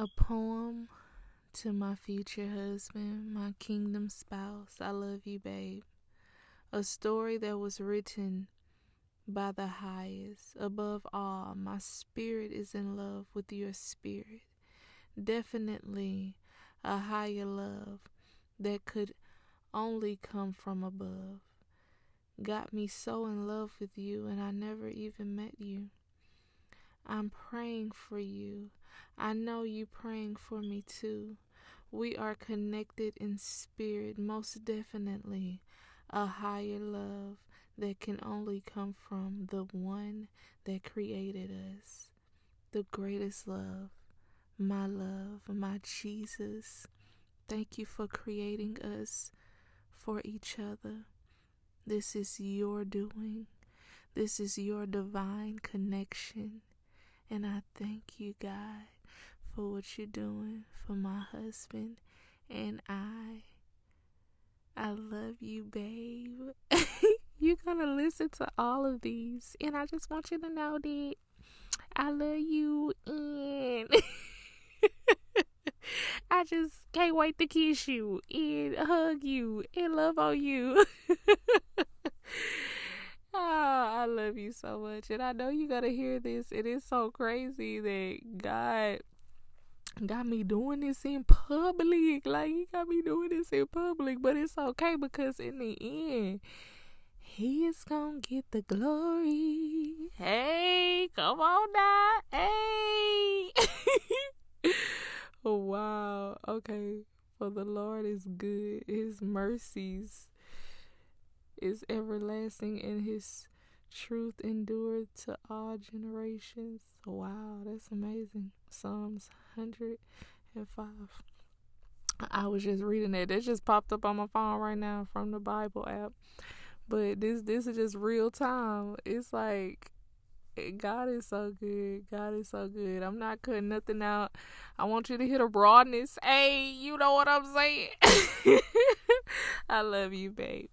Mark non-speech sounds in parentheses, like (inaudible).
a poem to my future husband, my kingdom spouse. I love you, babe. A story that was written by the highest. Above all, my spirit is in love with your spirit. Definitely a higher love that could only come from above. Got me so in love with you, and I never even met you. I'm praying for you. I know you praying for me too. We are connected in spirit, most definitely. A higher love that can only come from the one that created us. The greatest love, my love, my Jesus. Thank you for creating us for each other. This is your doing. This is your divine connection. And I thank you, God, for what you're doing for my husband and I. I love you, babe. (laughs) you're gonna listen to all of these, and I just want you to know that I love you and (laughs) I just can't wait to kiss you and hug you and love on you. (laughs) love you so much. And I know you're going to hear this. It is so crazy that God got me doing this in public. Like, He got me doing this in public. But it's okay because in the end, He is going to get the glory. Hey, come on now. Hey. (laughs) wow. Okay. For the Lord is good, His mercies is everlasting, and His truth endureth to all generations. Wow, that's amazing. Psalms 105. I was just reading that. That just popped up on my phone right now from the Bible app. But this this is just real time. It's like God is so good. God is so good. I'm not cutting nothing out. I want you to hear the broadness. Hey, you know what I'm saying? (laughs) I love you, babe.